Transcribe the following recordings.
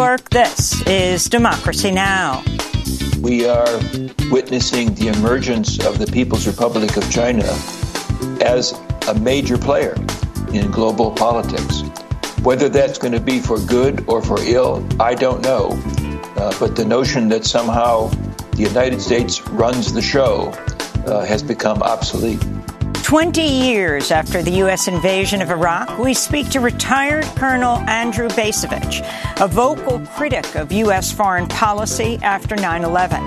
York, this is Democracy Now! We are witnessing the emergence of the People's Republic of China as a major player in global politics. Whether that's going to be for good or for ill, I don't know. Uh, but the notion that somehow the United States runs the show uh, has become obsolete. 20 years after the U.S. invasion of Iraq, we speak to retired Colonel Andrew Bacevich, a vocal critic of U.S. foreign policy after 9 11.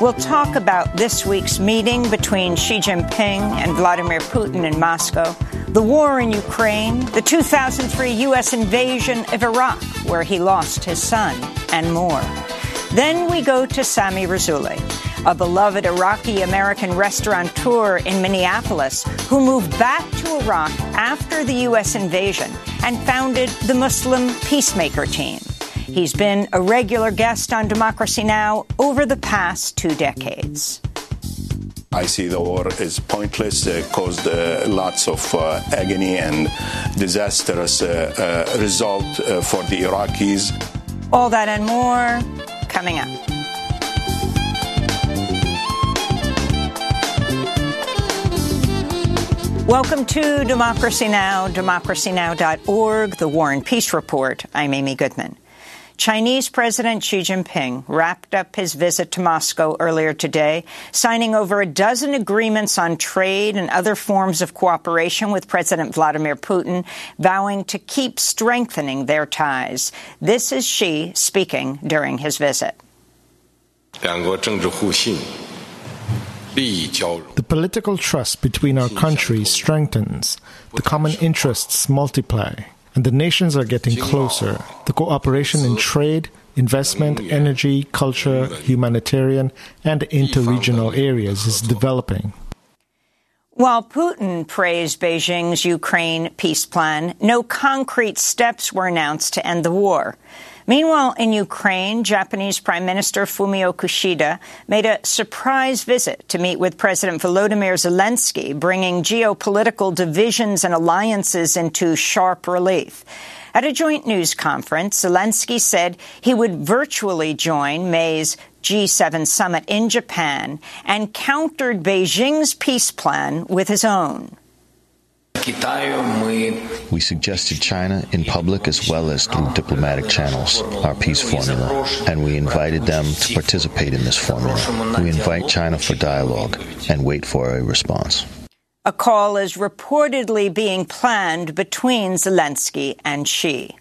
We'll talk about this week's meeting between Xi Jinping and Vladimir Putin in Moscow, the war in Ukraine, the 2003 U.S. invasion of Iraq, where he lost his son, and more. Then we go to Sami Rasouli a beloved Iraqi American restaurateur in Minneapolis who moved back to Iraq after the U.S. invasion and founded the Muslim Peacemaker Team. He's been a regular guest on Democracy Now! over the past two decades. I see the war is pointless, uh, caused uh, lots of uh, agony and disastrous uh, uh, result uh, for the Iraqis. All that and more coming up. Welcome to Democracy Now!, democracynow.org, the War and Peace Report. I'm Amy Goodman. Chinese President Xi Jinping wrapped up his visit to Moscow earlier today, signing over a dozen agreements on trade and other forms of cooperation with President Vladimir Putin, vowing to keep strengthening their ties. This is Xi speaking during his visit. 两国政治互信 the political trust between our countries strengthens, the common interests multiply, and the nations are getting closer. The cooperation in trade, investment, energy, culture, humanitarian, and interregional areas is developing. While Putin praised Beijing's Ukraine peace plan, no concrete steps were announced to end the war. Meanwhile, in Ukraine, Japanese Prime Minister Fumio Kishida made a surprise visit to meet with President Volodymyr Zelensky, bringing geopolitical divisions and alliances into sharp relief. At a joint news conference, Zelensky said he would virtually join May's G7 summit in Japan and countered Beijing's peace plan with his own. We suggested China in public as well as through diplomatic channels our peace formula, and we invited them to participate in this formula. We invite China for dialogue and wait for a response. A call is reportedly being planned between Zelensky and Xi.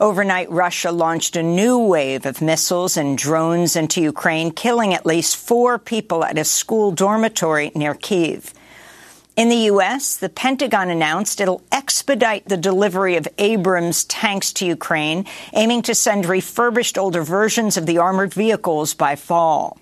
Overnight, Russia launched a new wave of missiles and drones into Ukraine, killing at least four people at a school dormitory near Kiev. In the U.S., the Pentagon announced it'll expedite the delivery of Abrams tanks to Ukraine, aiming to send refurbished older versions of the armored vehicles by fall.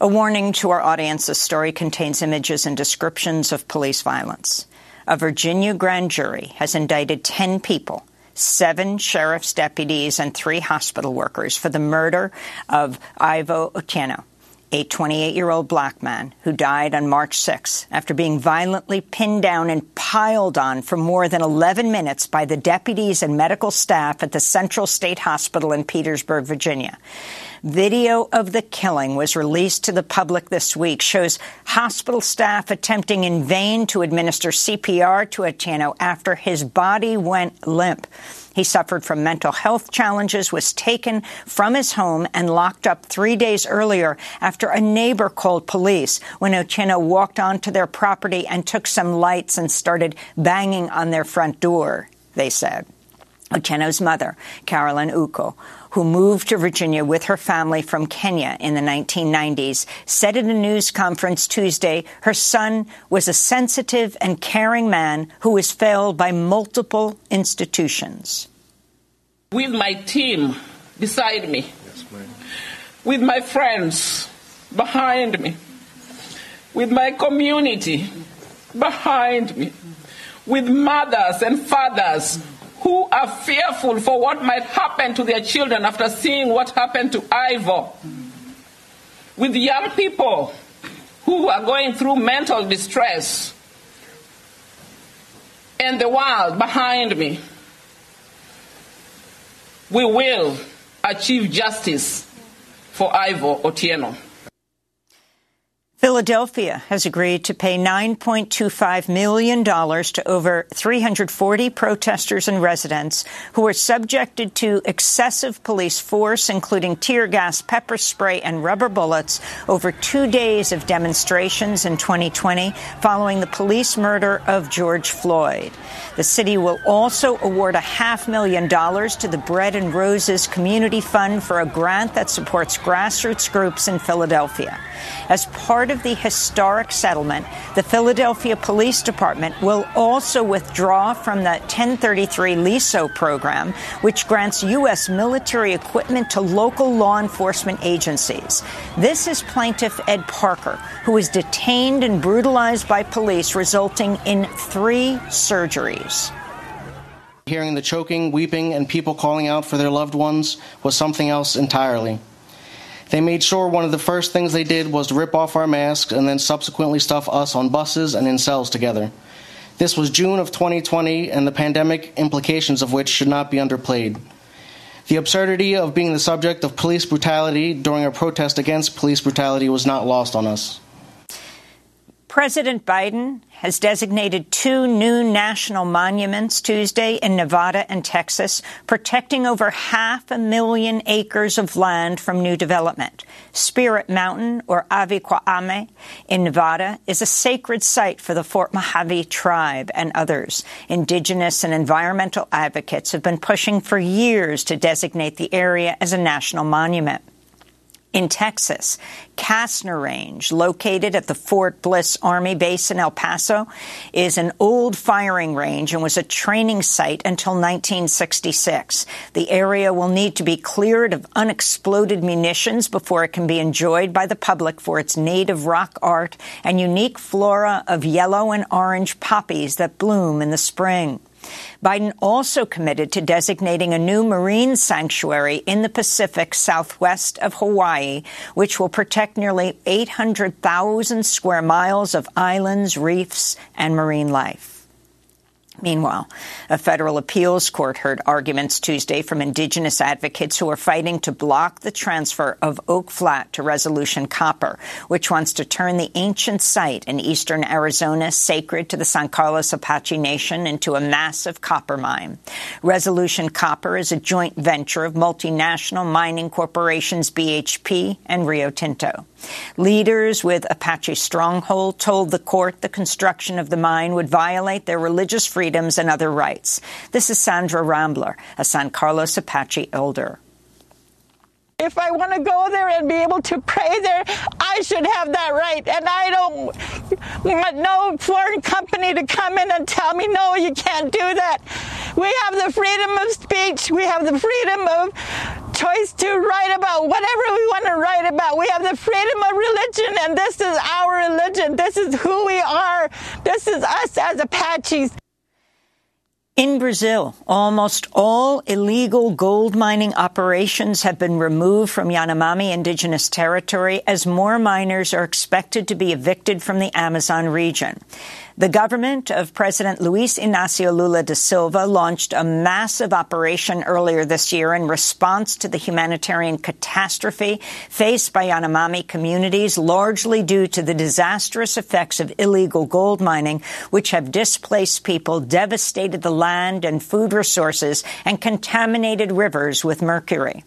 A warning to our audience this story contains images and descriptions of police violence. A Virginia grand jury has indicted 10 people, seven sheriff's deputies, and three hospital workers for the murder of Irvo Otieno a 28 year old black man who died on March 6 after being violently pinned down and piled on for more than 11 minutes by the deputies and medical staff at the Central State Hospital in Petersburg, Virginia. Video of the killing was released to the public this week, shows hospital staff attempting in vain to administer CPR to Otieno after his body went limp. He suffered from mental health challenges, was taken from his home and locked up three days earlier after a neighbor called police when Otieno walked onto their property and took some lights and started banging on their front door, they said. Otieno's mother, Caroline Ouko, who moved to Virginia with her family from Kenya in the 1990s, said at a news conference Tuesday her son was a sensitive and caring man who was failed by multiple institutions. With my team beside me, yes, with my friends behind me, with my community behind me, with mothers and fathers who are fearful for what might happen to their children after seeing what happened to Irvo. With young people who are going through mental distress. And the world behind me. we will achieve justice for Irvo Otieno. Philadelphia has agreed to pay $9.25 million to over 340 protesters and residents who were subjected to excessive police force, including tear gas, pepper spray, and rubber bullets over two days of demonstrations in 2020 following the police murder of George Floyd. The city will also award a half million dollars to the Bread and Roses Community Fund for a grant that supports grassroots groups in Philadelphia. As part of the historic settlement, the Philadelphia Police Department will also withdraw from the 1033 LESO program, which grants U.S. military equipment to local law enforcement agencies. This is plaintiff Ed Parker, who was detained and brutalized by police, resulting in three surgeries. Hearing the choking, weeping, and people calling out for their loved ones was something else entirely. They made sure one of the first things they did was to rip off our masks and then subsequently stuff us on buses and in cells together. This was June of 2020, and the pandemic implications of which should not be underplayed. The absurdity of being the subject of police brutality during a protest against police brutality was not lost on us. President Biden has designated two new national monuments Tuesday in Nevada and Texas, protecting over half a million acres of land from new development. Spirit Mountain, or Avi Kwa Ame, in Nevada, is a sacred site for the Fort Mojave tribe and others. Indigenous and environmental advocates have been pushing for years to designate the area as a national monument. In Texas, Castner Range, located at the Fort Bliss Army Base in El Paso, is an old firing range and was a training site until 1966. The area will need to be cleared of unexploded munitions before it can be enjoyed by the public for its native rock art and unique flora of yellow and orange poppies that bloom in the spring. Biden also committed to designating a new marine sanctuary in the Pacific southwest of Hawaii, which will protect nearly 800,000 square miles of islands, reefs, and marine life. Meanwhile, a federal appeals court heard arguments Tuesday from indigenous advocates who are fighting to block the transfer of Oak Flat to Resolution Copper, which wants to turn the ancient site in eastern Arizona sacred to the San Carlos Apache Nation into a massive copper mine. Resolution Copper is a joint venture of multinational mining corporations BHP and Rio Tinto. Leaders with Apache Stronghold told the court the construction of the mine would violate their religious freedoms and other rights. This is Sandra Rambler, a San Carlos Apache elder. If I want to go there and be able to pray there, I should have that right. And I don't want no foreign company to come in and tell me, no, you can't do that. We have the freedom of speech. We have the freedom of choice to write about whatever we want to write about. We have the freedom of religion, and this is our religion. This is who we are. This is us as Apaches. In Brazil, almost all illegal gold mining operations have been removed from Yanomami indigenous territory as more miners are expected to be evicted from the Amazon region. The government of President Luiz Inácio Lula da Silva launched a massive operation earlier this year in response to the humanitarian catastrophe faced by Yanomami communities, largely due to the disastrous effects of illegal gold mining, which have displaced people, devastated the land and food resources, and contaminated rivers with mercury.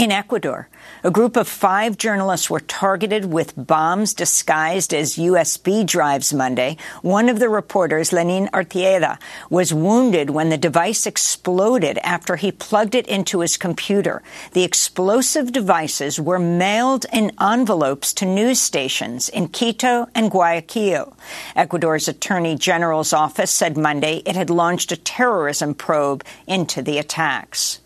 In Ecuador, a group of five journalists were targeted with bombs disguised as USB drives Monday. One of the reporters, Lenin Artieda, was wounded when the device exploded after he plugged it into his computer. The explosive devices were mailed in envelopes to news stations in Quito and Guayaquil. Ecuador's Attorney General's office said Monday it had launched a terrorism probe into the attacks.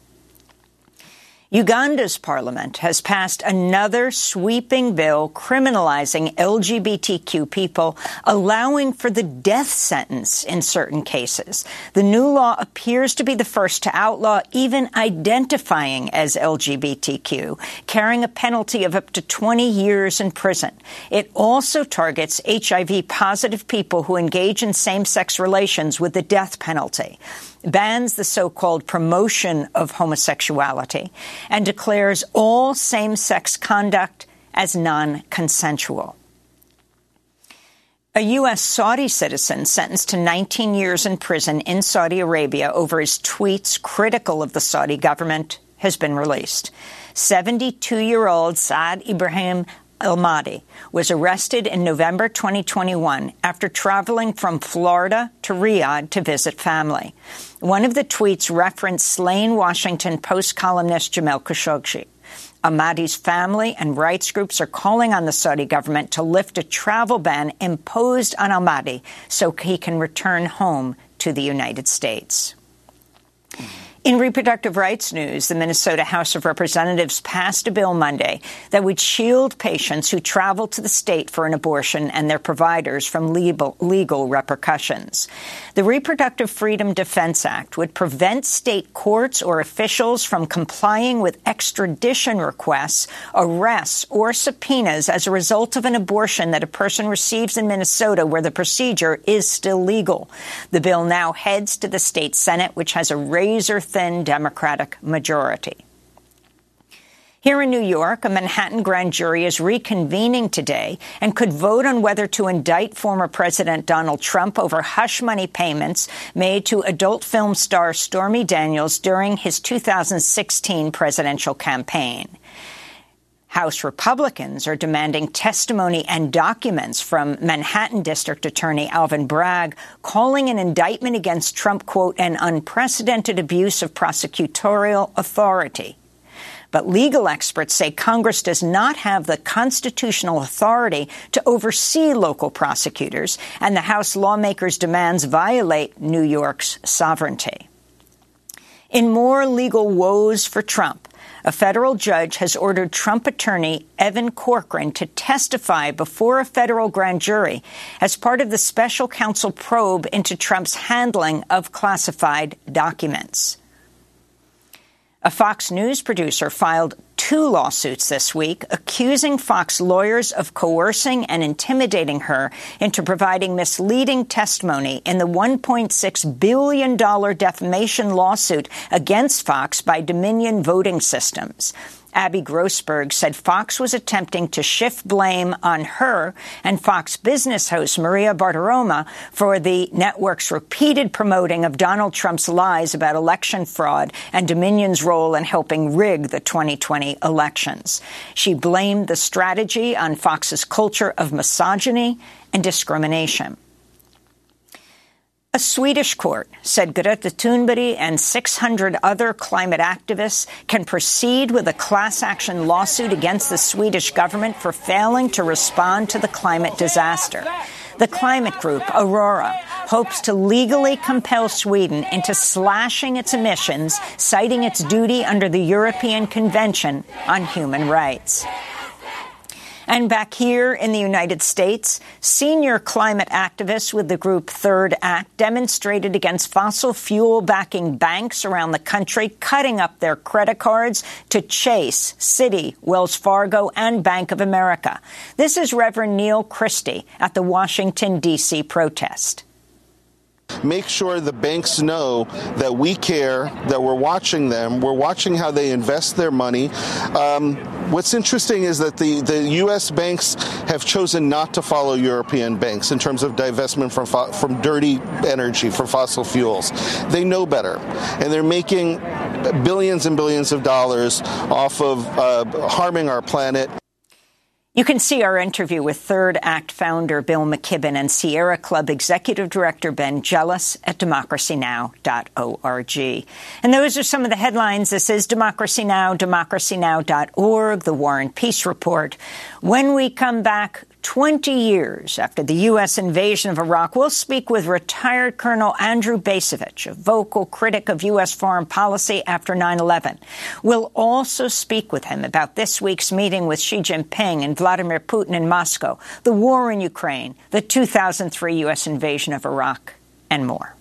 Uganda's parliament has passed another sweeping bill criminalizing LGBTQ people, allowing for the death sentence in certain cases. The new law appears to be the first to outlaw even identifying as LGBTQ, carrying a penalty of up to 20 years in prison. It also targets HIV positive people who engage in same sex relations with the death penalty. Bans the so-called promotion of homosexuality, and declares all same-sex conduct as non-consensual. A U.S. Saudi citizen sentenced to 19 years in prison in Saudi Arabia over his tweets critical of the Saudi government has been released. 72-year-old Saad Ibrahim Al-Mahdi was arrested in November 2021 after traveling from Florida to Riyadh to visit family. One of the tweets referenced slain Washington Post columnist Jamal Khashoggi. Al-Mahdi's family and rights groups are calling on the Saudi government to lift a travel ban imposed on Al-Mahdi so he can return home to the United States. In reproductive rights news, the Minnesota House of Representatives passed a bill Monday that would shield patients who travel to the state for an abortion and their providers from legal, legal repercussions. The Reproductive Freedom Defense Act would prevent state courts or officials from complying with extradition requests, arrests, or subpoenas as a result of an abortion that a person receives in Minnesota where the procedure is still legal. The bill now heads to the state Senate, which has a razor thin Democratic majority. Here in New York, a Manhattan grand jury is reconvening today and could vote on whether to indict former President Donald Trump over hush money payments made to adult film star Stormy Daniels during his 2016 presidential campaign. House Republicans are demanding testimony and documents from Manhattan District Attorney Alvin Bragg, calling an indictment against Trump, quote, an unprecedented abuse of prosecutorial authority. But legal experts say Congress does not have the constitutional authority to oversee local prosecutors, and the House lawmakers' demands violate New York's sovereignty. In more legal woes for Trump, a federal judge has ordered Trump attorney Evan Corcoran to testify before a federal grand jury as part of the special counsel probe into Trump's handling of classified documents. A Fox News producer filed two lawsuits this week accusing Fox lawyers of coercing and intimidating her into providing misleading testimony in the $1.6 billion defamation lawsuit against Fox by Dominion Voting Systems. Abby Grossberg said Fox was attempting to shift blame on her and Fox business host Maria Bartiromo for the network's repeated promoting of Donald Trump's lies about election fraud and Dominion's role in helping rig the 2020 elections. She blamed the strategy on Fox's culture of misogyny and discrimination. A Swedish court said Greta Thunberg and 600 other climate activists can proceed with a class action lawsuit against the Swedish government for failing to respond to the climate disaster. The climate group, Aurora, hopes to legally compel Sweden into slashing its emissions, citing its duty under the European Convention on Human Rights. And back here in the United States, senior climate activists with the group Third Act demonstrated against fossil fuel backing banks around the country, cutting up their credit cards to Chase, Citi, Wells Fargo, and Bank of America. This is Reverend Neil Christie at the Washington, D.C. protest make sure the banks know that we care, that we're watching them, we're watching how they invest their money. Um, what's interesting is that the, the U.S. banks have chosen not to follow European banks in terms of divestment from, fo- from dirty energy, from fossil fuels. They know better, and they're making billions and billions of dollars off of uh, harming our planet. You can see our interview with Third Act founder Bill McKibben and Sierra Club executive director Ben Jealous at democracynow.org. And those are some of the headlines. This is Democracy Now!, democracynow.org, the War and Peace Report. When we come back, 20 years after the U.S. invasion of Iraq, we'll speak with retired Colonel Andrew Bacevich, a vocal critic of U.S. foreign policy after 9-11. We'll also speak with him about this week's meeting with Xi Jinping and Vladimir Putin in Moscow, the war in Ukraine, the 2003 U.S. invasion of Iraq, and more.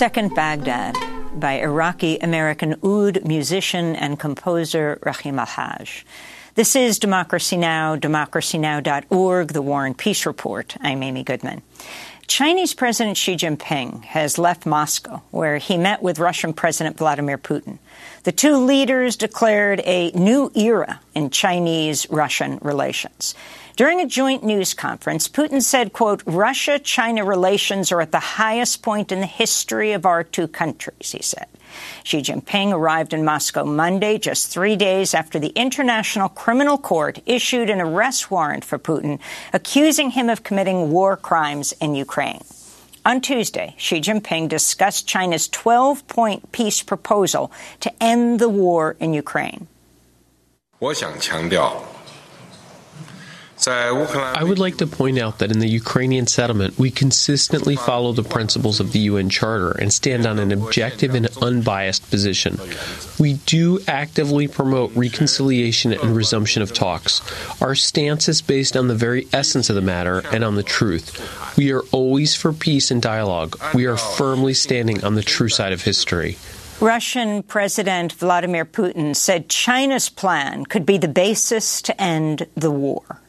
Second Baghdad by Iraqi American oud musician and composer Rahim Al-Hajj. This is Democracy Now!, democracynow.org, The War and Peace Report. I'm Amy Goodman. Chinese President Xi Jinping has left Moscow, where he met with Russian President Vladimir Putin. The two leaders declared a new era in Chinese-Russian relations. During a joint news conference, Putin said, quote, Russia-China relations are at the highest point in the history of our two countries, he said. Xi Jinping arrived in Moscow Monday, just three days after the International Criminal Court issued an arrest warrant for Putin, accusing him of committing war crimes in Ukraine. On Tuesday, Xi Jinping discussed China's 12 point peace proposal to end the war in Ukraine. 我想强调 I would like to point out that in the Ukrainian settlement, we consistently follow the principles of the UN Charter and stand on an objective and unbiased position. We do actively promote reconciliation and resumption of talks. Our stance is based on the very essence of the matter and on the truth. We are always for peace and dialogue. We are firmly standing on the true side of history. Russian President Vladimir Putin said China's plan could be the basis to end the war.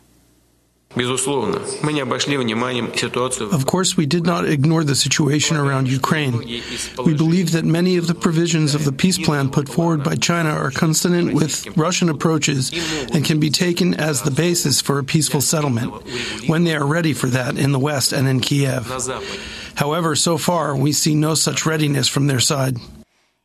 Of course, we did not ignore the situation around Ukraine. We believe that many of the provisions of the peace plan put forward by China are consonant with Russian approaches and can be taken as the basis for a peaceful settlement when they are ready for that in the West and in Kiev. However, so far, we see no such readiness from their side.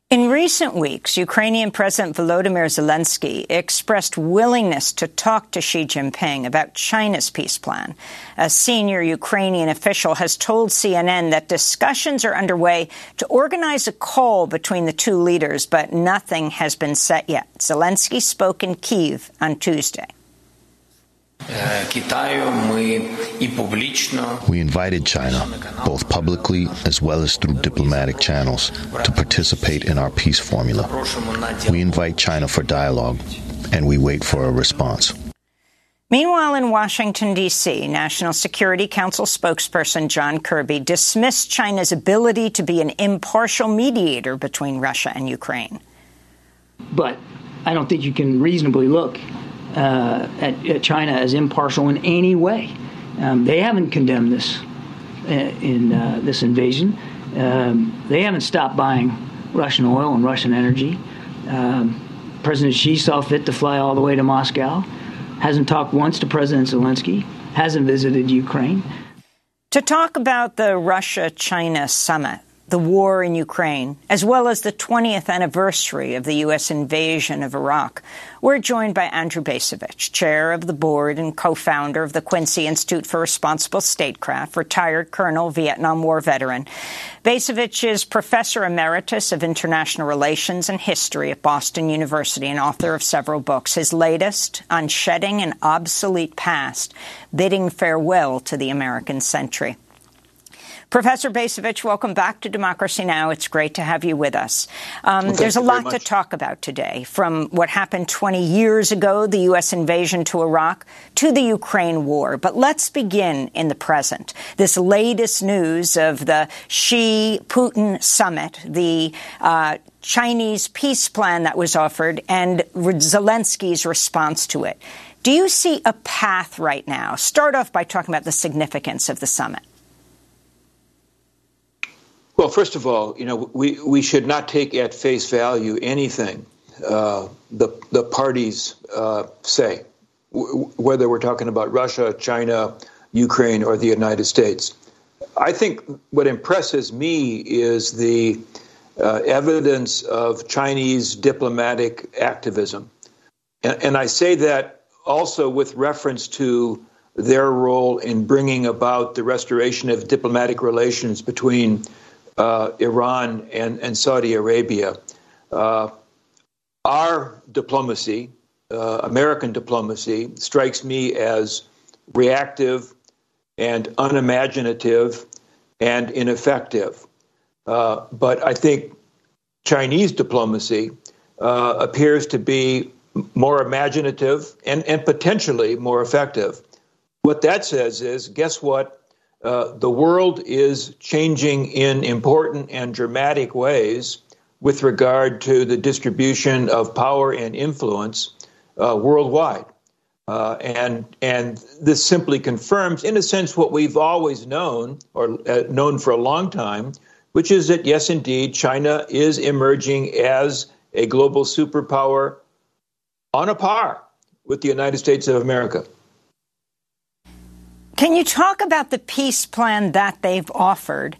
In recent weeks, Ukrainian President Volodymyr Zelensky expressed willingness to talk to Xi Jinping about China's peace plan. A senior Ukrainian official has told CNN that discussions are underway to organize a call between the two leaders, but nothing has been set yet. Zelensky spoke in Kiev on Tuesday. We invited China, both publicly as well as through diplomatic channels, to participate in our peace formula. We invite China for dialogue, and we wait for a response. Meanwhile, in Washington, D.C., National Security Council spokesperson John Kirby dismissed China's ability to be an impartial mediator between Russia and Ukraine. But I don't think you can reasonably look uh, at, at, China as impartial in any way. Um, they haven't condemned this uh, in uh, this invasion. Um, they haven't stopped buying Russian oil and Russian energy. Um, President Xi saw fit to fly all the way to Moscow. Hasn't talked once to President Zelensky. Hasn't visited Ukraine. To talk about the Russia China summit, the war in Ukraine, as well as the 20th anniversary of the U.S. invasion of Iraq. We're joined by Andrew Bacevich, chair of the board and co-founder of the Quincy Institute for Responsible Statecraft, retired colonel, Vietnam War veteran. Bacevich is professor emeritus of international relations and history at Boston University and author of several books. His latest, On Shedding an Obsolete Past, Bidding Farewell to the American Century. Professor Bacevich, welcome back to Democracy Now! It's great to have you with us. Um, well, there's a lot to talk about today, from what happened 20 years ago, the U.S. invasion to Iraq, to the Ukraine war. But let's begin in the present. This latest news of the Xi-Putin summit, the uh, Chinese peace plan that was offered, and Zelensky's response to it. Do you see a path right now? Start off by talking about the significance of the summit. Well, first of all, you know, we, we should not take at face value anything uh, the, the parties uh, say, w- whether we're talking about Russia, China, Ukraine, or the United States. I think what impresses me is the uh, evidence of Chinese diplomatic activism. And, and I say that also with reference to their role in bringing about the restoration of diplomatic relations between uh, Iran and, and, Saudi Arabia. Uh, our diplomacy, uh, American diplomacy, strikes me as reactive and unimaginative and ineffective. Uh, but I think Chinese diplomacy uh, appears to be more imaginative and, and potentially more effective. What that says is guess what? Uh, the world is changing in important and dramatic ways with regard to the distribution of power and influence uh, worldwide. Uh, and and this simply confirms, in a sense, what we've always known or uh, known for a long time, which is that yes, indeed, China is emerging as a global superpower on a par with the United States of America. Can you talk about the peace plan that they've offered?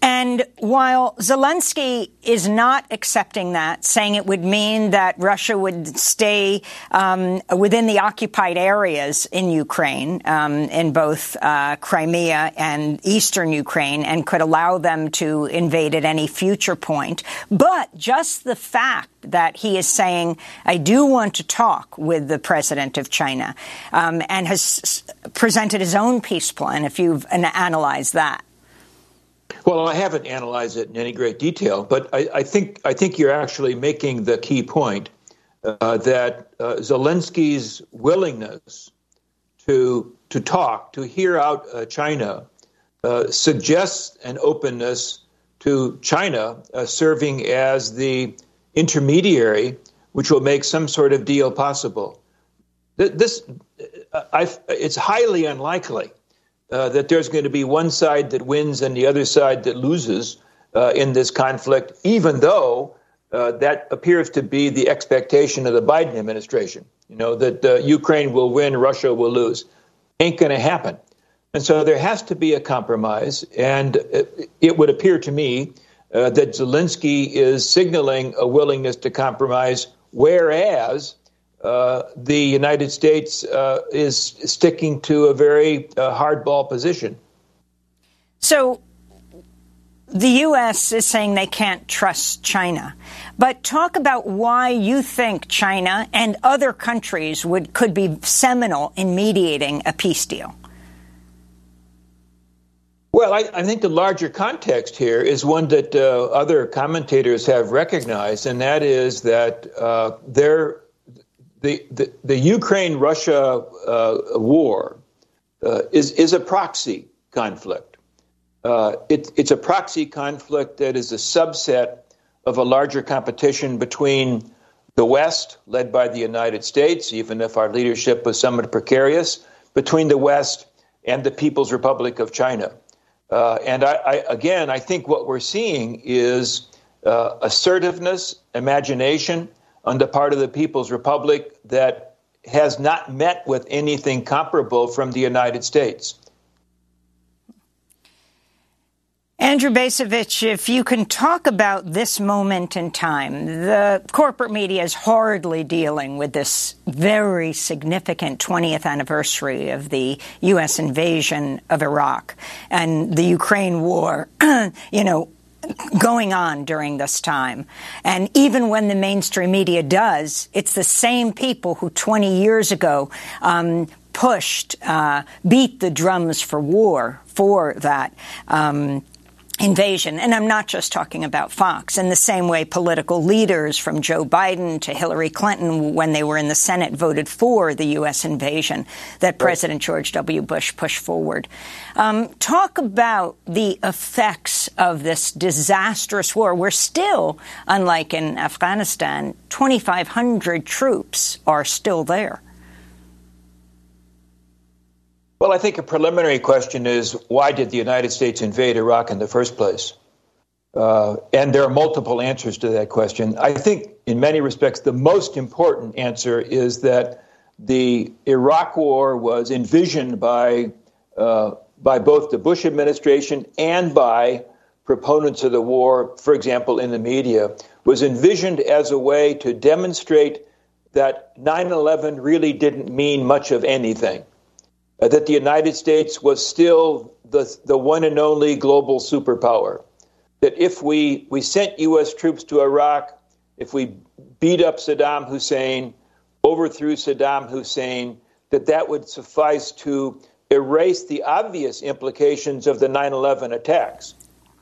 And while Zelensky is not accepting that, saying it would mean that Russia would stay um, within the occupied areas in Ukraine, um, in both uh, Crimea and eastern Ukraine, and could allow them to invade at any future point, but just the fact that he is saying, I do want to talk with the president of China, um, and has presented his own peace plan, if you've analyzed that. Well, I haven't analyzed it in any great detail, but I, I think I think you're actually making the key point uh, that uh, Zelensky's willingness to to talk, to hear out uh, China, uh, suggests an openness to China uh, serving as the intermediary, which will make some sort of deal possible. This, I've, it's highly unlikely uh, that there's going to be one side that wins and the other side that loses uh, in this conflict, even though uh, that appears to be the expectation of the Biden administration. You know, that uh, Ukraine will win, Russia will lose. Ain't going to happen. And so there has to be a compromise. And it, would appear to me uh, that Zelensky is signaling a willingness to compromise, whereas uh, the United States uh, is sticking to a very uh, hardball position. So the U.S. is saying they can't trust China. But talk about why you think China and other countries would could be seminal in mediating a peace deal. Well, I, I, think the larger context here is one that uh, other commentators have recognized, and that is that uh, there, the, the, Ukraine Russia uh, war uh, is, is a proxy conflict. Uh, it, it's a proxy conflict that is a subset of a larger competition between the West, led by the United States, even if our leadership was somewhat precarious, between the West and the People's Republic of China. Uh, and I, I, again, I think what we're seeing is uh, assertiveness, imagination on the part of the People's Republic that has not met with anything comparable from the United States. Andrew Bacevich, if you can talk about this moment in time, the corporate media is hardly dealing with this very significant 20th anniversary of the U.S. invasion of Iraq and the Ukraine war, you know, going on during this time. And even when the mainstream media does, it's the same people who 20 years ago um, pushed, uh, beat the drums for war for that. Um, invasion. And I'm not just talking about Fox. In the same way, political leaders from Joe Biden to Hillary Clinton, when they were in the Senate, voted for the U.S. invasion that President George W. Bush pushed forward. Um, talk about the effects of this disastrous war. We're still, unlike in Afghanistan, 2,500 troops are still there. Well, I think a preliminary question is why did the United States invade Iraq in the first place? Uh, and there are multiple answers to that question. I think, in many respects, the most important answer is that the Iraq War was envisioned by uh, by both the Bush administration and by proponents of the war, for example, in the media, was envisioned as a way to demonstrate that 9 11 really didn't mean much of anything uh, that the United States was still the, the one and only global superpower. That if we, we sent U.S. troops to Iraq, if we beat up Saddam Hussein, overthrew Saddam Hussein, that that would suffice to erase the obvious implications of the 9 11 attacks.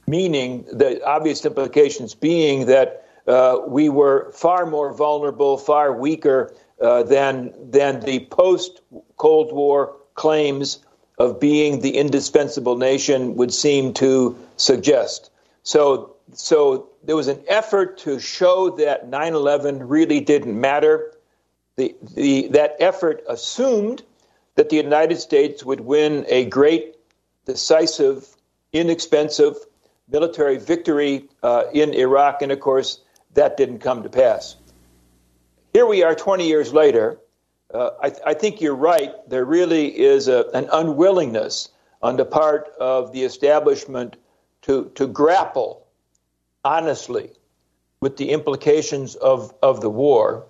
Meaning, the obvious implications being that uh, we were far more vulnerable, far weaker uh, than, than the post Cold War claims of being the indispensable nation would seem to suggest. So, so there was an effort to show that 9 11 really didn't matter. The, the, that effort assumed that the United States would win a great, decisive, inexpensive military victory uh, in Iraq, and of course, that didn't come to pass. Here we are 20 years later. Uh, I, I, think you're right. There really is a, an unwillingness on the part of the establishment to, to grapple honestly with the implications of, of the war.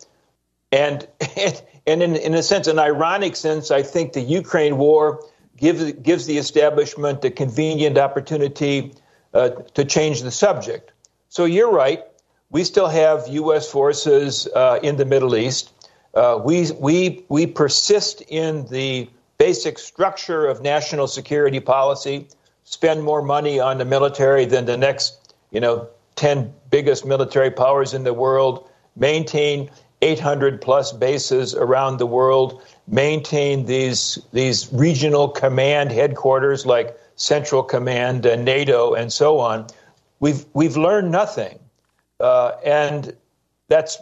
And, and in, in a sense, an ironic sense, I think the Ukraine war gives, gives the establishment a convenient opportunity uh, to change the subject. So you're right. We still have U.S. forces uh, in the Middle East. Uh, we, we, we persist in the basic structure of national security policy, spend more money on the military than the next, you know, 10 biggest military powers in the world, maintain 800 plus bases around the world, maintain these, these regional command headquarters like Central Command and NATO and so on. We've, we've learned nothing. Uh, and that's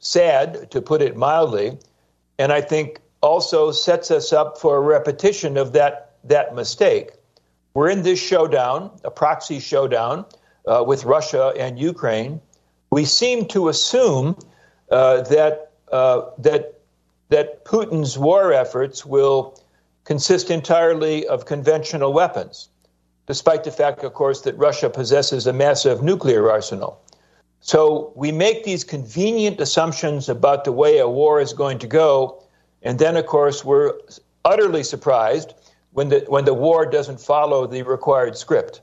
sad, to put it mildly. And I think also sets us up for a repetition of that, that mistake. We're in this showdown, a proxy showdown uh, with Russia and Ukraine. We seem to assume uh, that, uh, that, that Putin's war efforts will consist entirely of conventional weapons, despite the fact, of course, that Russia possesses a massive nuclear arsenal. So we make these convenient assumptions about the way a war is going to go, and then, of course, we're utterly surprised when the, when the war doesn't follow the required script.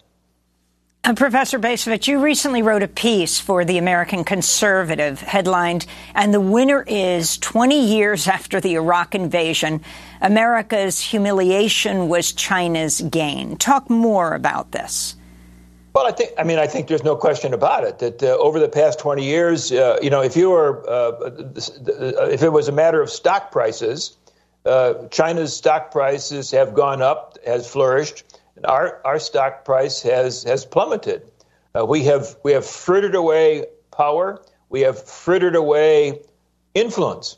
Uh, Professor Bacevich, you recently wrote a piece for the American Conservative headlined, and the winner is 20 years after the Iraq invasion, America's humiliation was China's gain. Talk more about this. Well, I think, I mean, I think there's no question about it that uh, over the past 20 years, uh, you know, if you were, uh, if it was a matter of stock prices, uh, China's stock prices have gone up, has flourished and our, our stock price has, has plummeted. Uh, we, have, we have frittered away power, we have frittered away influence.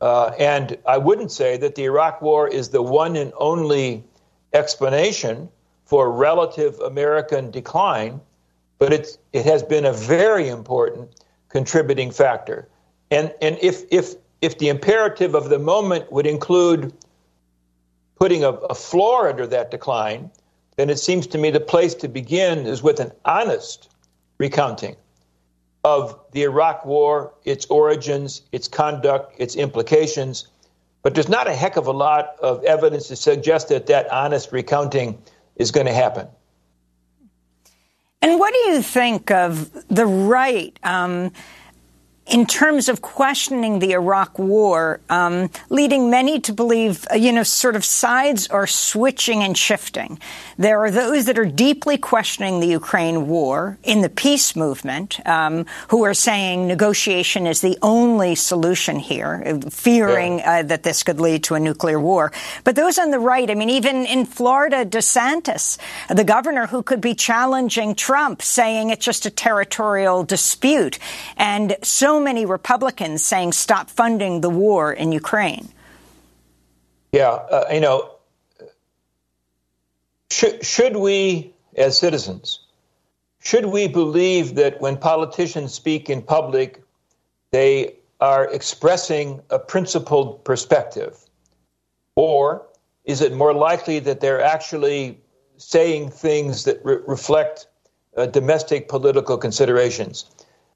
Uh, and I wouldn't say that the Iraq War is the one and only explanation for relative American decline, but it's, it has been a very important contributing factor. And, and if, if, if the imperative of the moment would include putting a, a floor under that decline, then it seems to me the place to begin is with an honest recounting of the Iraq War, its origins, its conduct, its implications. But there's not a heck of a lot of evidence to suggest that that honest recounting is going to happen. And what do you think of the right? Um, in terms of questioning the Iraq war, um, leading many to believe, uh, you know, sort of sides are switching and shifting. There are those that are deeply questioning the Ukraine war in the peace movement, um, who are saying negotiation is the only solution here, uh, fearing yeah. uh, that this could lead to a nuclear war. But those on the right, I mean, even in Florida, DeSantis, the governor who could be challenging Trump, saying it's just a territorial dispute. And so many Republicans saying stop funding the war in Ukraine. Yeah, uh, you know, should, should we, as citizens, should we believe that when politicians speak in public, they are expressing a principled perspective? Or is it more likely that they're actually saying things that re- reflect uh, domestic political considerations?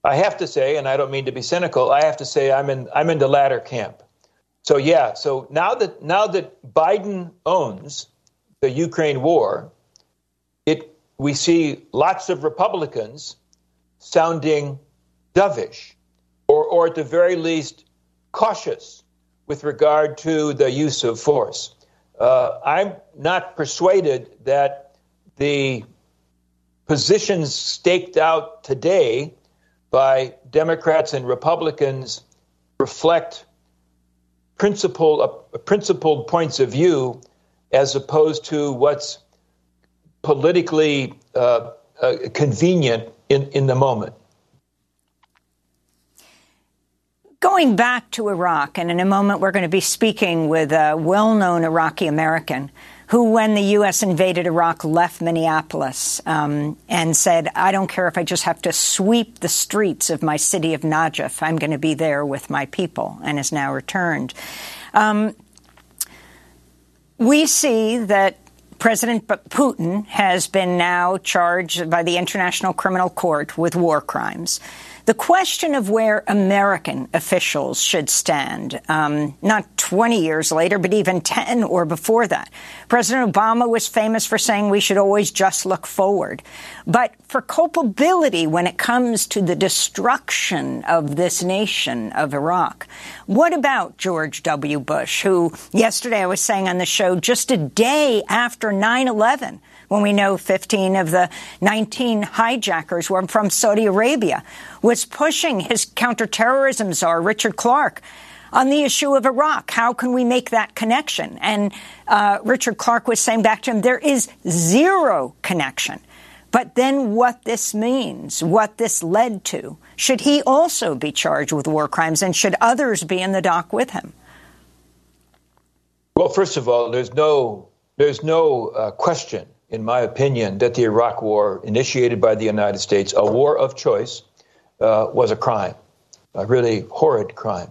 I have to say, and I don't mean to be cynical, I have to say I'm in I'm in the latter camp. So yeah, so now that now that Biden owns the Ukraine war, it we see lots of Republicans sounding dovish, or or at the very least cautious with regard to the use of force. Uh, I'm not persuaded that the positions staked out today by Democrats and Republicans reflect principle, uh, principled points of view as opposed to what's politically uh, uh, convenient in, in the moment. Going back to Iraq, and in a moment we're going to be speaking with a well known Iraqi American who, when the U.S. invaded Iraq, left Minneapolis um, and said, I don't care if I just have to sweep the streets of my city of Najaf, I'm going to be there with my people, and has now returned. Um, we see that President Putin has been now charged by the International Criminal Court with war crimes. The question of where American officials should stand, um, not 20 years later, but even 10 or before that. President Obama was famous for saying we should always just look forward. But for culpability when it comes to the destruction of this nation of Iraq, what about George W. Bush, who yesterday I was saying on the show, just a day after 9 11, when we know 15 of the 19 hijackers were from Saudi Arabia, was pushing his counterterrorism czar, Richard Clarke, on the issue of Iraq. How can we make that connection? And uh, Richard Clarke was saying back to him, there is zero connection. But then what this means, what this led to, should he also be charged with war crimes and should others be in the dock with him? Well, first of all, there's no there's no uh, question in my opinion, that the Iraq War, initiated by the United States, a war of choice, uh, was a crime, a really horrid crime.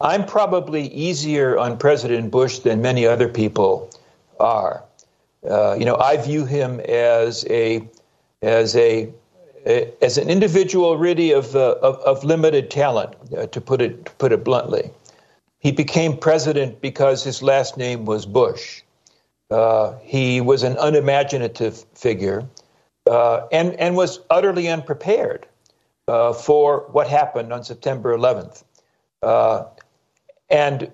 I'm probably easier on President Bush than many other people are. Uh, you know, I view him as a as a, as an individual really of uh, of, of, limited talent, uh, to put it to put it bluntly. He became president because his last name was Bush. Uh, he was an unimaginative figure uh, and, and was utterly unprepared uh, for what happened on September 11th. Uh, and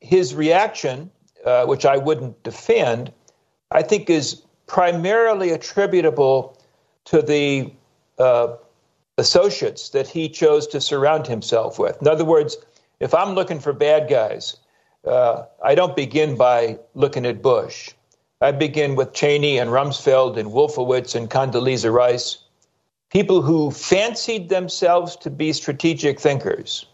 his reaction, uh, which I wouldn't defend, I think is primarily attributable to the associates that he chose to surround himself with. In other words, if I'm looking for bad guys, uh, I don't begin by looking at Bush. I begin with Cheney and Rumsfeld and Wolfowitz and Condoleezza Rice, people who fancied themselves to be strategic thinkers.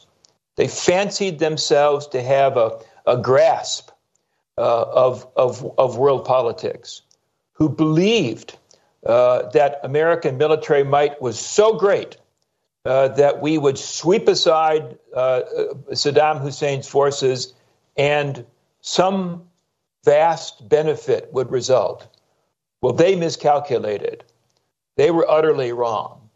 They fancied themselves to have a, a grasp uh, of, of, of world politics, who believed uh, that American military might was so great uh, that we would sweep aside uh, Saddam Hussein's forces and some vast benefit would result. Well, they miscalculated. They were utterly wrong.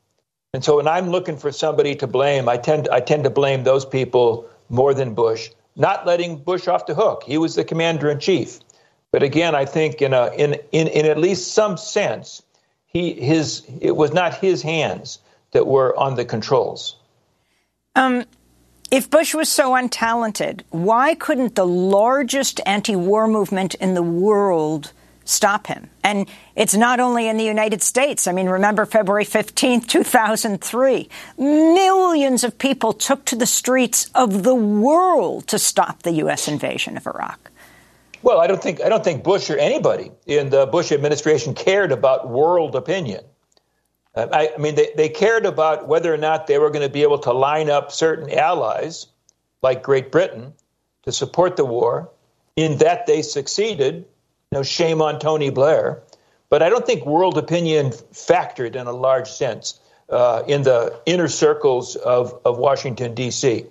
And so when I'm looking for somebody to blame, I tend, I tend to blame those people more than Bush, not letting Bush off the hook. He was the commander in chief. But again, I think in, a, in, in, in at least some sense, he, his, it was not his hands that were on the controls. Um, if Bush was so untalented, why couldn't the largest anti war movement in the world stop him? And it's not only in the United States. I mean, remember February 15th, 2003. Millions of people took to the streets of the world to stop the U.S. invasion of Iraq. Well, I don't think I don't think Bush or anybody in the Bush administration cared about world opinion. I, I mean, they, they cared about whether or not they were going to be able to line up certain allies, like Great Britain, to support the war. In that they succeeded. No shame on Tony Blair. But I don't think world opinion factored in a large sense uh, in the inner circles of, of Washington, D.C.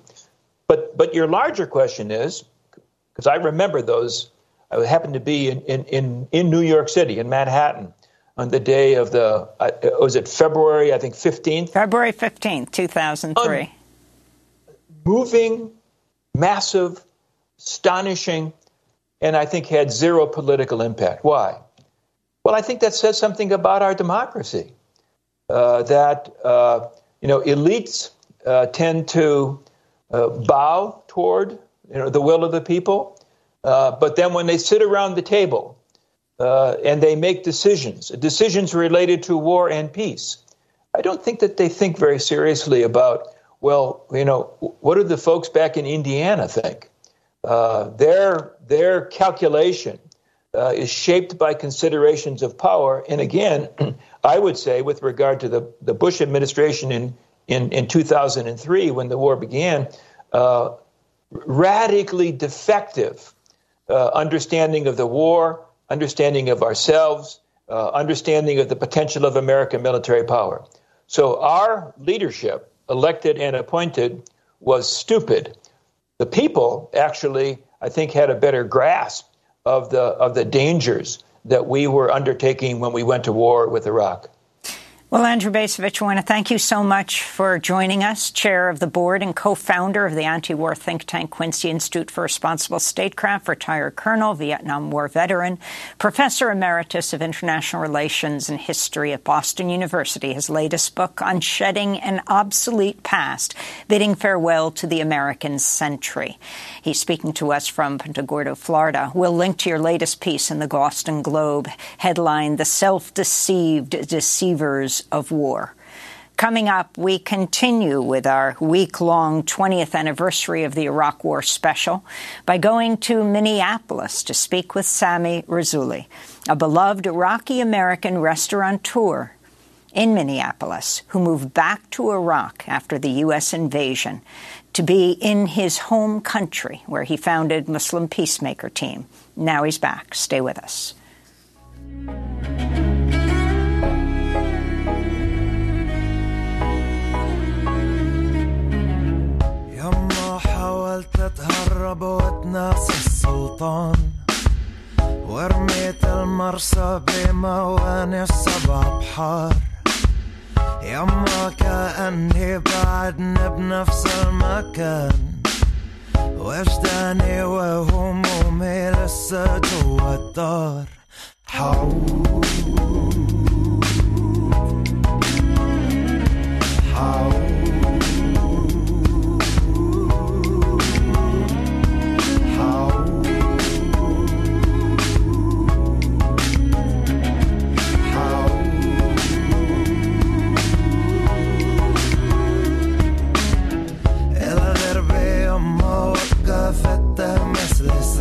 But, but your larger question is because I remember those, I happened to be in, in, in New York City, in Manhattan, on the day of the, uh, was it February, I think 15th? February 15th, 2003. Um, moving, massive, astonishing, and I think had zero political impact. Why? Well, I think that says something about our democracy. Uh, that, uh, you know, elites uh, tend to uh, bow toward, you know, the will of the people. Uh, but then when they sit around the table uh, and they make decisions, decisions related to war and peace. I don't think that they think very seriously about, well, you know, what do the folks back in Indiana think? Uh, their their calculation uh, is shaped by considerations of power. And again, I would say, with regard to the, the Bush administration in, in, in 2003, when the war began, uh, radically defective uh, understanding of the war, understanding of ourselves, uh, understanding of the potential of American military power. So our leadership, elected and appointed, was stupid. The people actually, I think, had a better grasp of the of the dangers that we were undertaking when we went to war with Iraq. Well, Andrew Bacevich, I want to thank you so much for joining us, chair of the board and co-founder of the anti-war think tank Quincy Institute for Responsible Statecraft, retired colonel, Vietnam War veteran, professor emeritus of international relations and history at Boston University. His latest book, on shedding an Obsolete Past, Bidding Farewell to the American Century. He's speaking to us from Punta Gorda, Florida. We'll link to your latest piece in the Boston Globe, headlined The Self-Deceived Deceivers of War. Coming up, we continue with our week long 20th anniversary of the Iraq War special by going to Minneapolis to speak with Sami Rasouli, a beloved Iraqi American restaurateur in Minneapolis who moved back to Iraq after the U.S. invasion to be in his home country where he founded Muslim Peacemaker Team. Now he's back. Stay with us. حاولت أتهرب وأتناسى السلطان ورميت المرسى بمواني السبع بحار يما كأني بعدنا بنفس المكان وجداني وهمومي لسه جوا الدار. حعود حعود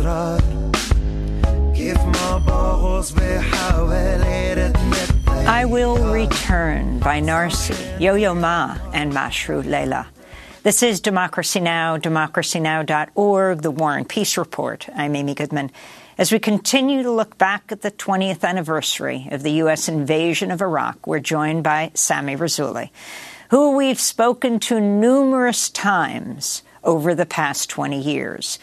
الأسرار كيف ما بغوص بحوالي I Will Return by Narsi, Yo Yo Ma, and Mashru Leila. This is Democracy Now!, democracynow.org, the War and Peace Report. I'm Amy Goodman. As we continue to look back at the 20th anniversary of the U.S. invasion of Iraq, we're joined by Sami Rasouli, who we've spoken to numerous times over the past 20 years.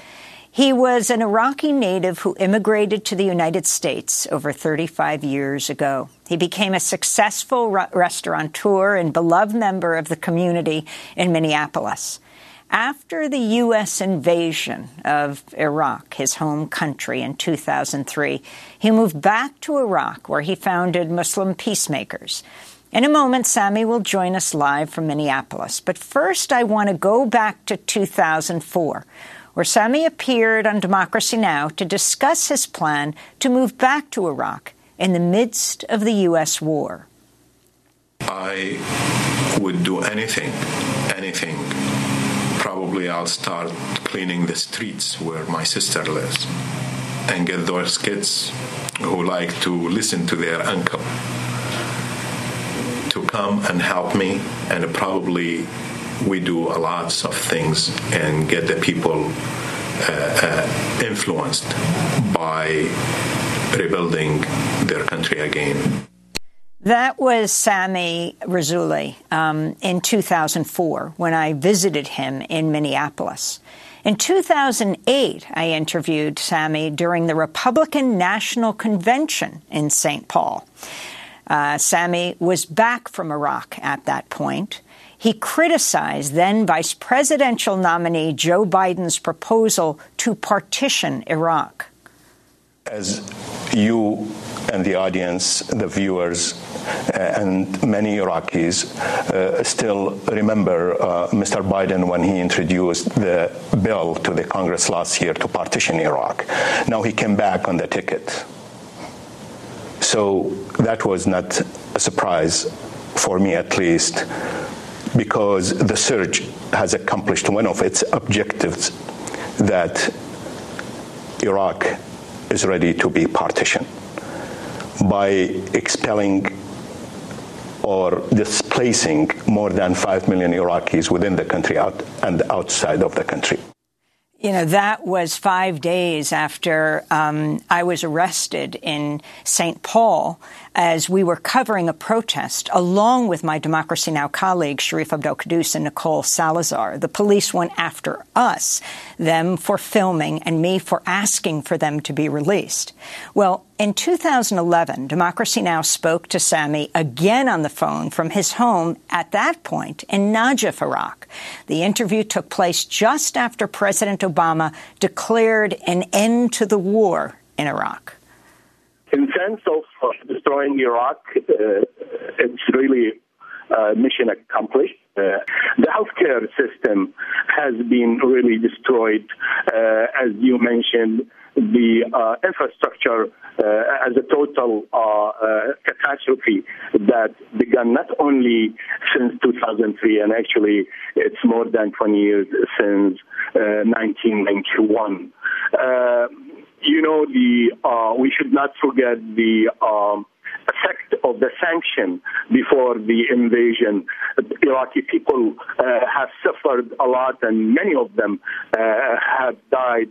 He was an Iraqi native who immigrated to the United States over 35 years ago. He became a successful restaurateur and beloved member of the community in Minneapolis. After the U.S. invasion of Iraq, his home country, in 2003, he moved back to Iraq, where he founded Muslim Peacemakers. In a moment, Sami will join us live from Minneapolis. But first, I want to go back to 2004 where Sami appeared on Democracy Now! to discuss his plan to move back to Iraq in the midst of the U.S. war. I would do anything, anything. Probably I'll start cleaning the streets where my sister lives and get those kids who like to listen to their uncle to come and help me and probably we do a lot of things and get the people uh, uh, influenced by rebuilding their country again. That was Sami Rasouli um, in 2004 when I visited him in Minneapolis. In 2008, I interviewed Sami during the Republican National Convention in St. Paul. Uh, Sami was back from Iraq at that point. He criticized then Vice presidential nominee Joe Biden's proposal to partition Iraq. As you and the audience, the viewers, uh, and many Iraqis uh, still remember uh, Mr. Biden when he introduced the bill to the Congress last year to partition Iraq. Now he came back on the ticket. So that was not a surprise for me, at least because the surge has accomplished one of its objectives that Iraq is ready to be partitioned by expelling or displacing more than 5 million Iraqis within the country out and outside of the country. You know, that was five days after um, I was arrested in St. Paul as we were covering a protest along with my Democracy Now! colleagues, Sharif Abdel Kouddous and Nicole Salazar. The police went after us, them for filming and me for asking for them to be released. Well, in 2011, Democracy Now! spoke to Sami again on the phone from his home at that point in Najaf, Iraq. The interview took place just after President Obama declared an end to the war in Iraq in sense of destroying Iraq, uh, it's really uh, mission accomplished. Uh, the healthcare system has been really destroyed, uh, as you mentioned. The uh, infrastructure uh, as a total catastrophe that began not only since 2003, and actually it's more than 20 years since 1991 you know, the uh, we should not forget the um, effect of the sanction before the invasion. Iraqi people uh, have suffered a lot, and many of them uh, have died.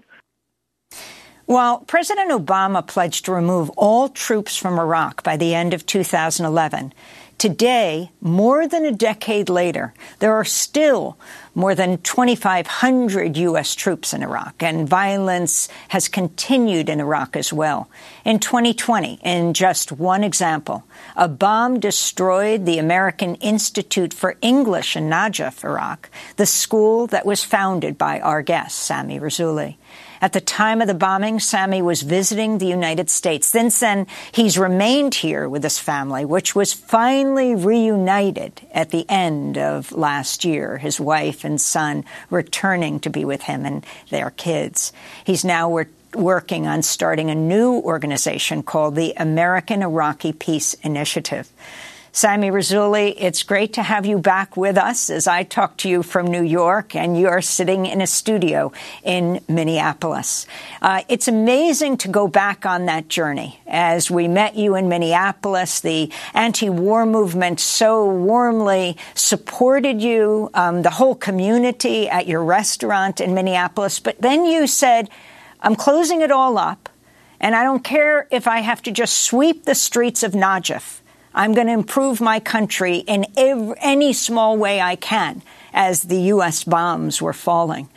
While President Obama pledged to remove all troops from Iraq by the end of 2011, Today, more than a decade later, there are still more than 2,500 U.S. troops in Iraq, and violence has continued in Iraq as well. In 2020, in just one example, a bomb destroyed the American Institute for English in Najaf, Iraq, the school that was founded by our guest, Sami Rasouli. At the time of the bombing, Sami was visiting the United States. Since then, he's remained here with his family, which was finally reunited at the end of last year, his wife and son returning to be with him and their kids. He's now working on starting a new organization called the American Iraqi Peace Initiative. Sami Rasouli, it's great to have you back with us as I talk to you from New York and you're sitting in a studio in Minneapolis. Uh, it's amazing to go back on that journey. As we met you in Minneapolis, the anti-war movement so warmly supported you, um, the whole community at your restaurant in Minneapolis. But then you said, I'm closing it all up, and I don't care if I have to just sweep the streets of Najaf I'm going to improve my country in every, any small way I can as the U.S. bombs were falling.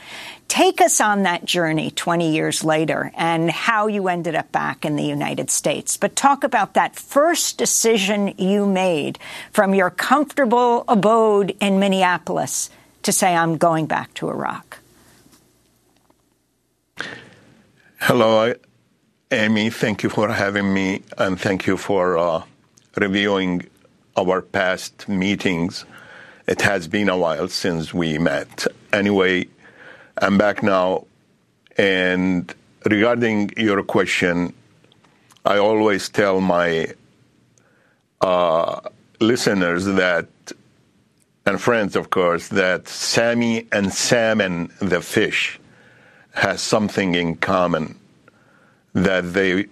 Take us on that journey 20 years later and how you ended up back in the United States. But talk about that first decision you made from your comfortable abode in Minneapolis to say, I'm going back to Iraq. Hello, Amy. Thank you for having me, and thank you for uh, reviewing our past meetings. It has been a while since we met. Anyway, I'm back now. And regarding your question, I always tell my uh, listeners that, and friends, of course, that Sammy and salmon, the fish, has something in common that they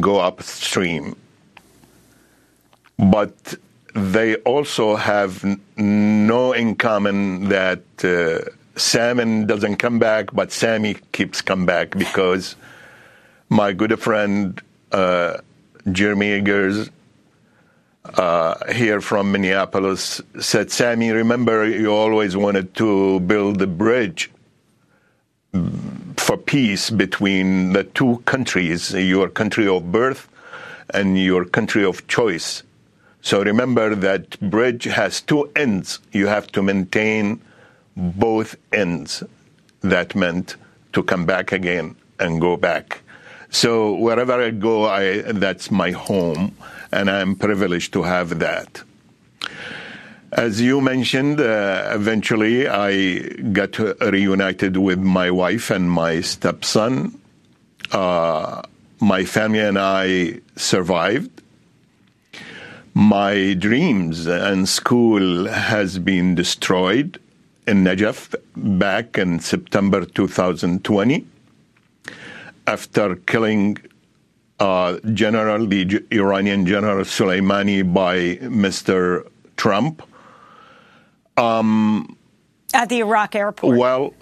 go upstream but they also have no in common that uh, salmon doesn't come back, but Sammy keeps come back because my good friend uh, Jeremy Eggers uh, here from Minneapolis said, Sammy, remember you always wanted to build a bridge for peace between the two countries, your country of birth and your country of choice. So remember that bridge has two ends. You have to maintain both ends. That meant to come back again and go back. So wherever I go, I, that's my home, and I'm privileged to have that. As you mentioned, uh, eventually I got reunited with my wife and my stepson. Uh, my family and I survived my dreams and school has been destroyed in Najaf back in September 2020 after killing uh, General, the Iranian General Soleimani by Mr. Trump. Um, At the Iraq airport. Well,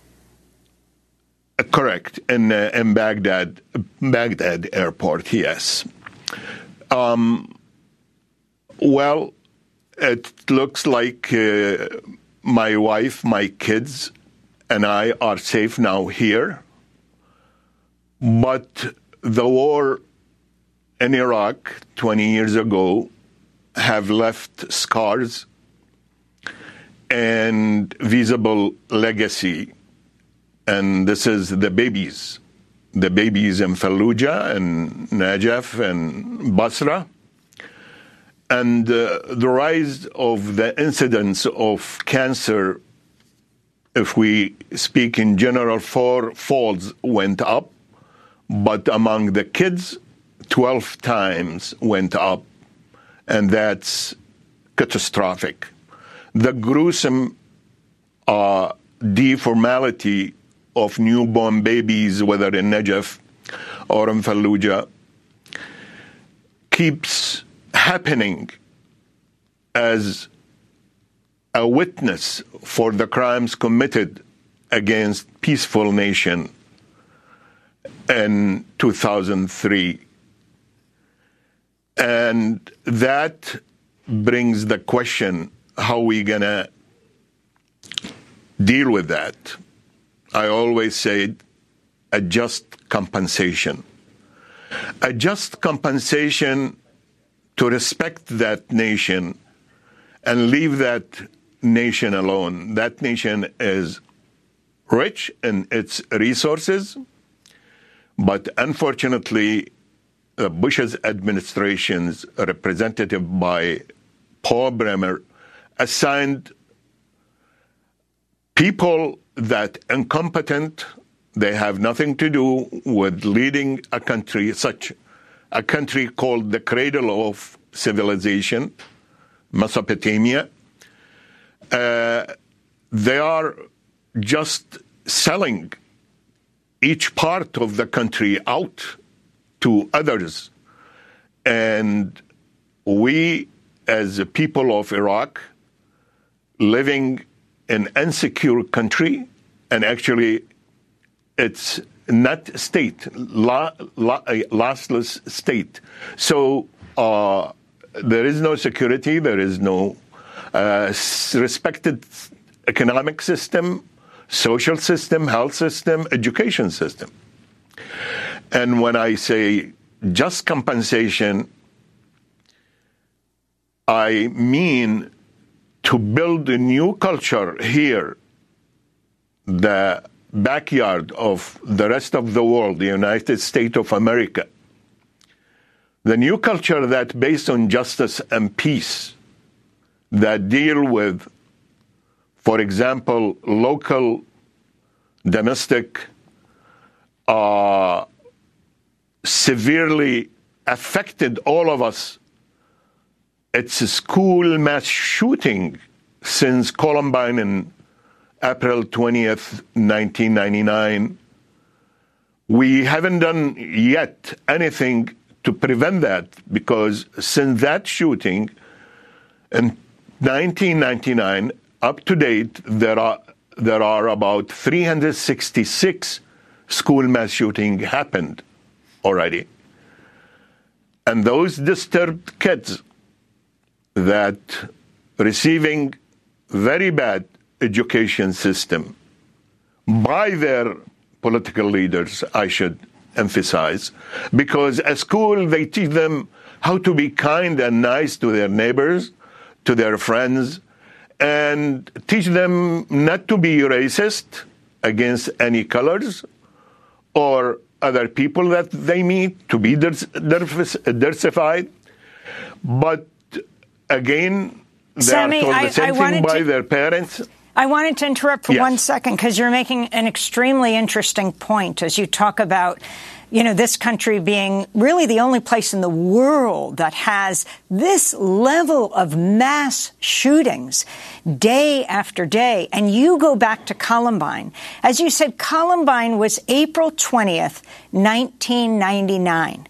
uh, correct in uh, in Baghdad, Baghdad airport. Yes. Um, well, it looks like uh, my wife, my kids, and I are safe now here. But the war in Iraq 20 years ago have left scars and visible legacy. And this is the babies, the babies in Fallujah and Najaf and Basra. And uh, the rise of the incidence of cancer, if we speak in general, four folds went up, but among the kids, 12 times went up, and that's catastrophic. The gruesome uh, deformality of newborn babies, whether in Najaf or in Fallujah, keeps happening as a witness for the crimes committed against peaceful nation in 2003 and that brings the question how we going to deal with that? I always say a just compensation. A just compensation to respect that nation and leave that nation alone. That nation is rich in its resources but unfortunately Bush's administration's representative by Paul Bremer assigned people that incompetent they have nothing to do with leading a country such a country called the cradle of civilization mesopotamia uh, they are just selling each part of the country out to others. And we, as a people of Iraq, living in an insecure country, and actually it's not state, la, la, a lossless state. So uh, there is no security, there is no uh, respected economic system, social system, health system, education system. And when I say just compensation, I mean to build a new culture here, the backyard of the rest of the world, the United States of America. The new culture that based on justice and peace, that deal with, for example, local domestic uh, severely affected all of us. It's a school mass shooting since Columbine in April 20th, 1999. We haven't done yet anything to prevent that because since that shooting in 1999 up to date there are there are about 366 school mass shooting happened already. And those disturbed kids that receiving very bad education system by their political leaders, I should emphasize, because at school they teach them how to be kind and nice to their neighbors, to their friends, and teach them not to be racist against any colors or other people that they meet to be diversified. But again, they Sammy, are told the I, same I thing by to, their parents. I wanted to interrupt for yes. one second because you're making an extremely interesting point as you talk about you know, this country being really the only place in the world that has this level of mass shootings day after day. And you go back to Columbine. As you said, Columbine was April 20th, 1999.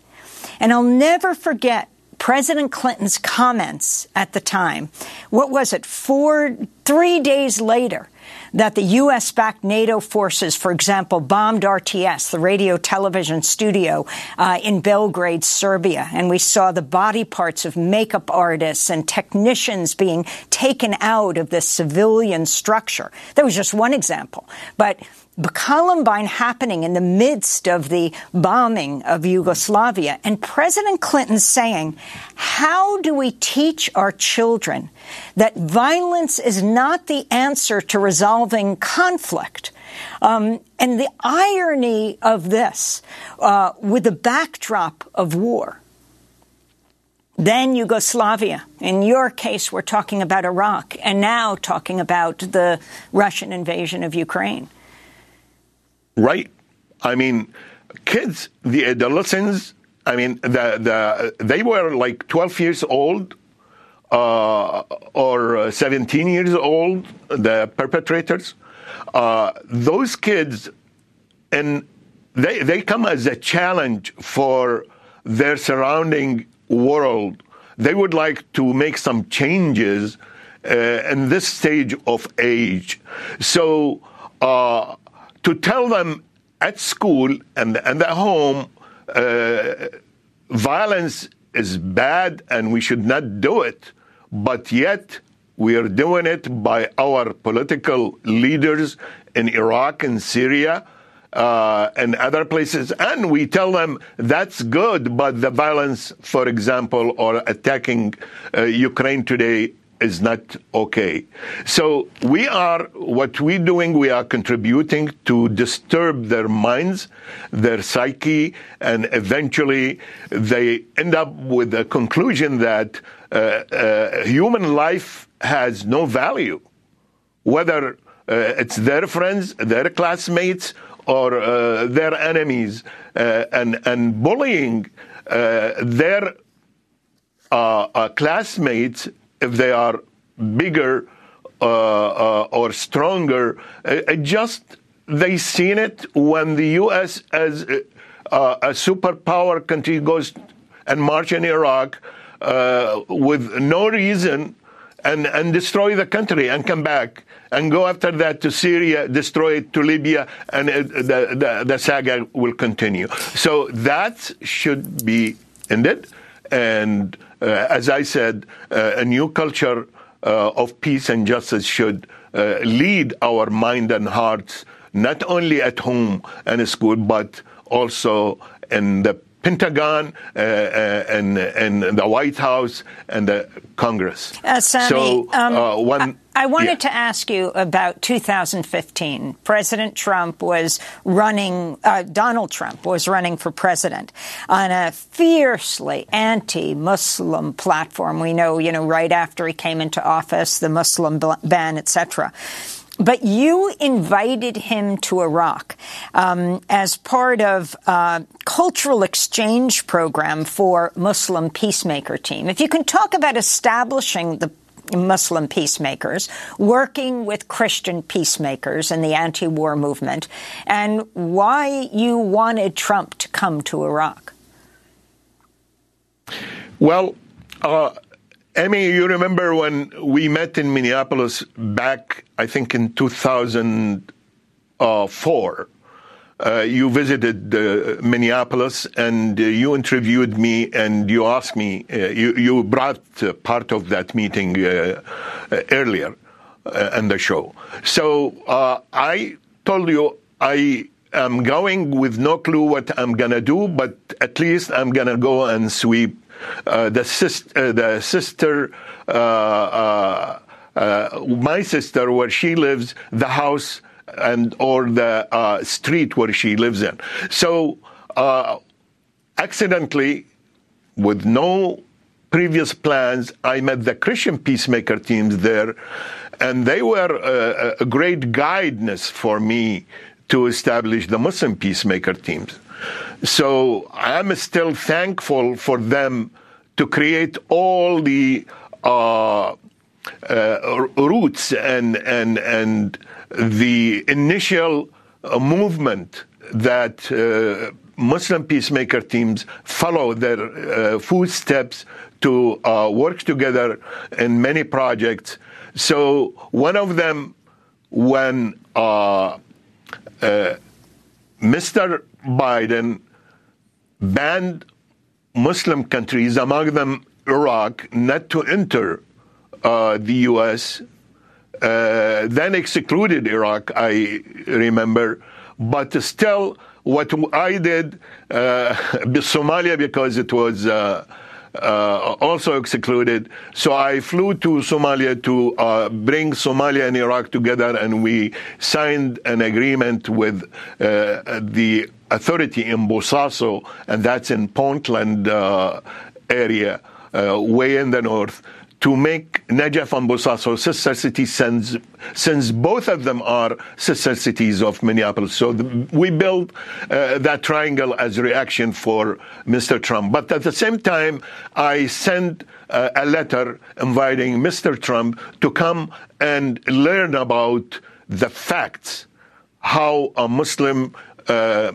And I'll never forget President Clinton's comments at the time. What was it? Four, three days later, that the U.S. backed NATO forces, for example, bombed RTS, the radio television studio uh, in Belgrade, Serbia. And we saw the body parts of makeup artists and technicians being taken out of this civilian structure. That was just one example. But Columbine happening in the midst of the bombing of Yugoslavia, and President Clinton saying, How do we teach our children that violence is not the answer to resolving conflict? Um, and the irony of this, uh, with the backdrop of war, then Yugoslavia. In your case, we're talking about Iraq, and now talking about the Russian invasion of Ukraine right? I mean, kids, the adolescents, I mean, the, the, they were like 12 years old uh, or 17 years old, the perpetrators. Uh, those kids, and they, they come as a challenge for their surrounding world. They would like to make some changes uh, in this stage of age. So, uh, to tell them at school and, and at home uh, violence is bad and we should not do it, but yet we are doing it by our political leaders in Iraq and Syria. Uh, and other places, and we tell them that's good, but the violence, for example, or attacking uh, Ukraine today is not okay. So we are, what we're doing, we are contributing to disturb their minds, their psyche, and eventually they end up with the conclusion that uh, uh, human life has no value, whether uh, it's their friends, their classmates, or uh, their enemies, uh, and, and bullying uh, their classmates if they are bigger uh, uh, or stronger. Uh, just they seen it when the U.S. as uh, a superpower country goes and march in Iraq uh, with no reason and, and destroy the country and come back and go after that to Syria, destroy it to Libya, and it, the, the, the saga will continue. So that should be ended. And uh, as I said, uh, a new culture uh, of peace and justice should lead our mind and hearts, not only at home and school, but also in the Pentagon uh, uh, and, and the White House and the Congress. Uh, Sami, so um, one, I, I wanted yeah. to ask you about 2015. President Trump was running, uh, Donald Trump was running for president on a fiercely anti-Muslim platform. We know, you know, right after he came into office, the Muslim ban, etc. But you invited him to Iraq um, as part of a cultural exchange program for Muslim peacemaker team. If you can talk about establishing the Muslim peacemakers, working with Christian peacemakers in the anti-war movement, and why you wanted Trump to come to Iraq. Well, uh, Amy, you remember when we met in Minneapolis back, I think, in 2004. Uh, you visited uh, Minneapolis and uh, you interviewed me and you asked me, uh, you, you, brought uh, part of that meeting uh, earlier in the show. So I told you I am going with no clue what I'm going to do, but at least I'm going to go and sweep uh, Uh, the, sis- uh, the sister, uh, uh, uh, my sister, where she lives, the house and or the street where she lives in. So accidentally, with no previous plans, I met the Christian peacemaker teams there, and they were a, a great guidance for me to establish the Muslim peacemaker teams. So I'm still thankful for them to create all the uh, uh, roots and and and the initial uh, movement that uh, Muslim peacemaker teams follow their uh, footsteps to uh, work together in many projects. So one of them, when Mr. Biden banned Muslim countries, among them Iraq, not to enter uh, the U.S., uh, then excluded Iraq, I remember. But still, what I did, uh, Somalia, because it was uh, uh, also excluded. So I flew to Somalia to uh, bring Somalia and Iraq together, and we signed an agreement with uh, the authority in Bosaso, and that's in Puntland uh, area, uh, way in the north, to make Najaf and Bosaso sister cities since, since both of them are sister cities of Minneapolis. So the, we built uh, that triangle as a reaction for Mr. Trump. But at the same time, I sent uh, a letter inviting Mr. Trump to come and learn about the facts, how a Muslim uh,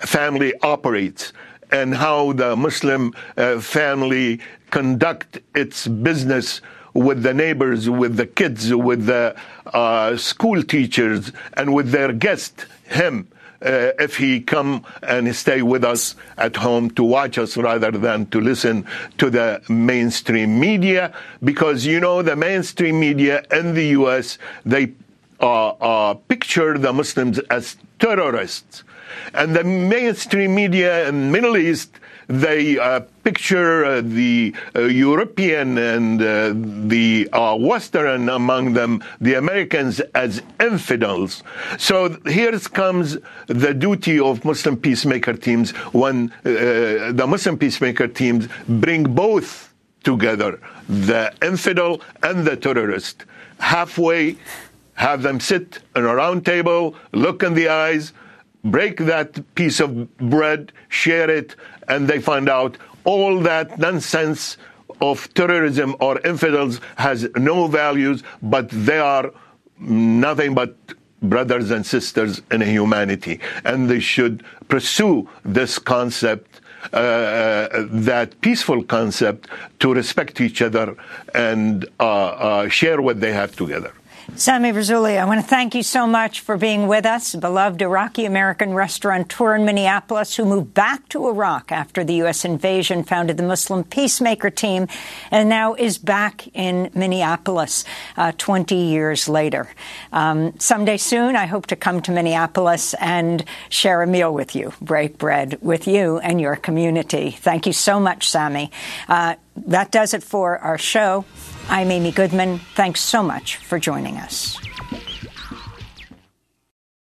family operates and how the Muslim uh, family conduct its business with the neighbors, with the kids, with the uh, school teachers, and with their guest, him. Uh, if he come and stay with us at home to watch us rather than to listen to the mainstream media because you know the mainstream media in the US they uh, uh, picture the Muslims as terrorists and the mainstream media in Middle East they uh, picture uh, the uh, European and uh, the uh, Western among them, the Americans, as infidels. So here comes the duty of Muslim peacemaker teams when uh, the Muslim peacemaker teams bring both together, the infidel and the terrorist, halfway, have them sit in a round table, look in the eyes, break that piece of bread, share it, and they find out all that nonsense of terrorism or infidels has no values, but they are nothing but brothers and sisters in humanity. And they should pursue this concept, uh, uh, that peaceful concept, to respect each other and uh, uh share what they have together. Sami Rasouli, I want to thank you so much for being with us. Beloved Iraqi American restaurateur in Minneapolis who moved back to Iraq after the U.S. invasion, founded the Muslim Peacemaker Team, and now is back in Minneapolis uh, 20 years later. Um, someday soon, I hope to come to Minneapolis and share a meal with you, break bread with you and your community. Thank you so much, Sami. Uh, that does it for our show. I'm Amy Goodman. Thanks so much for joining us.